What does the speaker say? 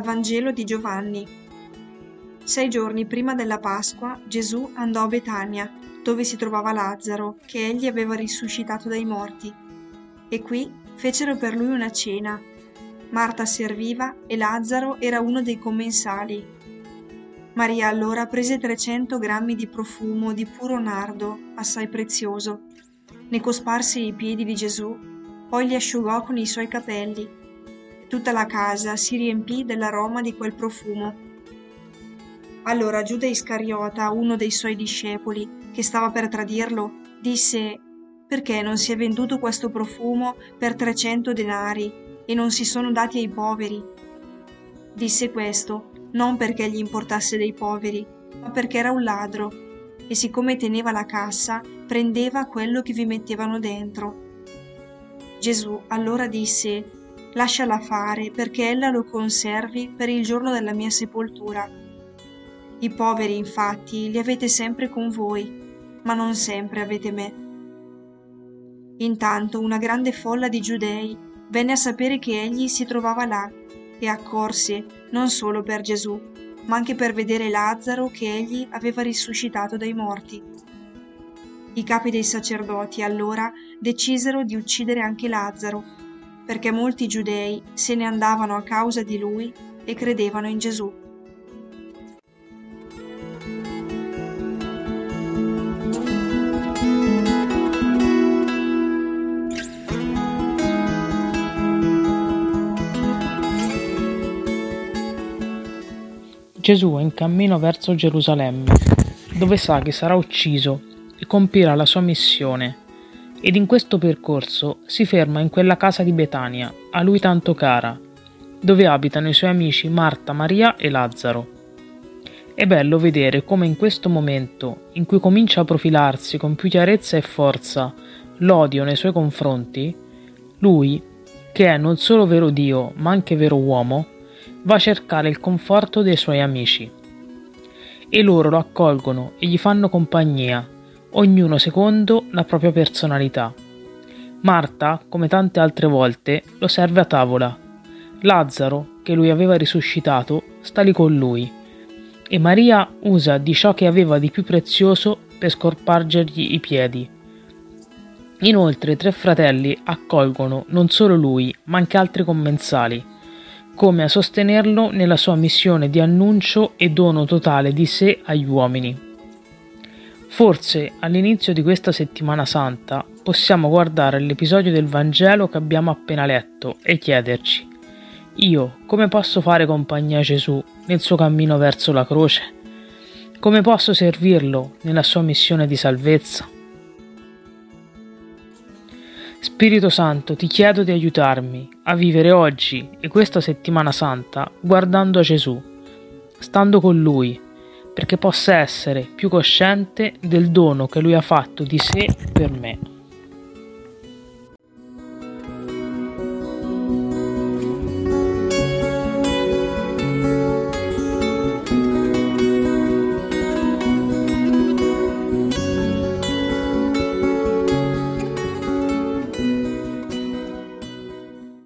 Vangelo di Giovanni. Sei giorni prima della Pasqua Gesù andò a Betania, dove si trovava Lazzaro, che egli aveva risuscitato dai morti. E qui fecero per lui una cena. Marta serviva e Lazzaro era uno dei commensali. Maria allora prese 300 grammi di profumo di puro nardo, assai prezioso. Ne cosparse i piedi di Gesù, poi li asciugò con i suoi capelli Tutta la casa si riempì dell'aroma di quel profumo. Allora Giuda Iscariota, uno dei suoi discepoli, che stava per tradirlo, disse perché non si è venduto questo profumo per trecento denari e non si sono dati ai poveri? Disse questo non perché gli importasse dei poveri, ma perché era un ladro e siccome teneva la cassa prendeva quello che vi mettevano dentro. Gesù allora disse lasciala fare perché ella lo conservi per il giorno della mia sepoltura. I poveri, infatti, li avete sempre con voi, ma non sempre avete me. Intanto una grande folla di giudei venne a sapere che egli si trovava là e accorse non solo per Gesù, ma anche per vedere Lazzaro che egli aveva risuscitato dai morti. I capi dei sacerdoti allora decisero di uccidere anche Lazzaro perché molti giudei se ne andavano a causa di lui e credevano in Gesù. Gesù è in cammino verso Gerusalemme, dove sa che sarà ucciso e compirà la sua missione ed in questo percorso si ferma in quella casa di Betania, a lui tanto cara, dove abitano i suoi amici Marta, Maria e Lazzaro. È bello vedere come in questo momento, in cui comincia a profilarsi con più chiarezza e forza l'odio nei suoi confronti, lui, che è non solo vero Dio, ma anche vero uomo, va a cercare il conforto dei suoi amici. E loro lo accolgono e gli fanno compagnia, ognuno secondo la propria personalità. Marta, come tante altre volte, lo serve a tavola. Lazzaro, che lui aveva risuscitato, sta lì con lui. E Maria usa di ciò che aveva di più prezioso per scorpargergli i piedi. Inoltre i tre fratelli accolgono non solo lui, ma anche altri commensali, come a sostenerlo nella sua missione di annuncio e dono totale di sé agli uomini. Forse all'inizio di questa settimana santa possiamo guardare l'episodio del Vangelo che abbiamo appena letto e chiederci, io come posso fare compagnia a Gesù nel suo cammino verso la croce? Come posso servirlo nella sua missione di salvezza? Spirito Santo, ti chiedo di aiutarmi a vivere oggi e questa settimana santa guardando a Gesù, stando con Lui perché possa essere più cosciente del dono che lui ha fatto di sé per me.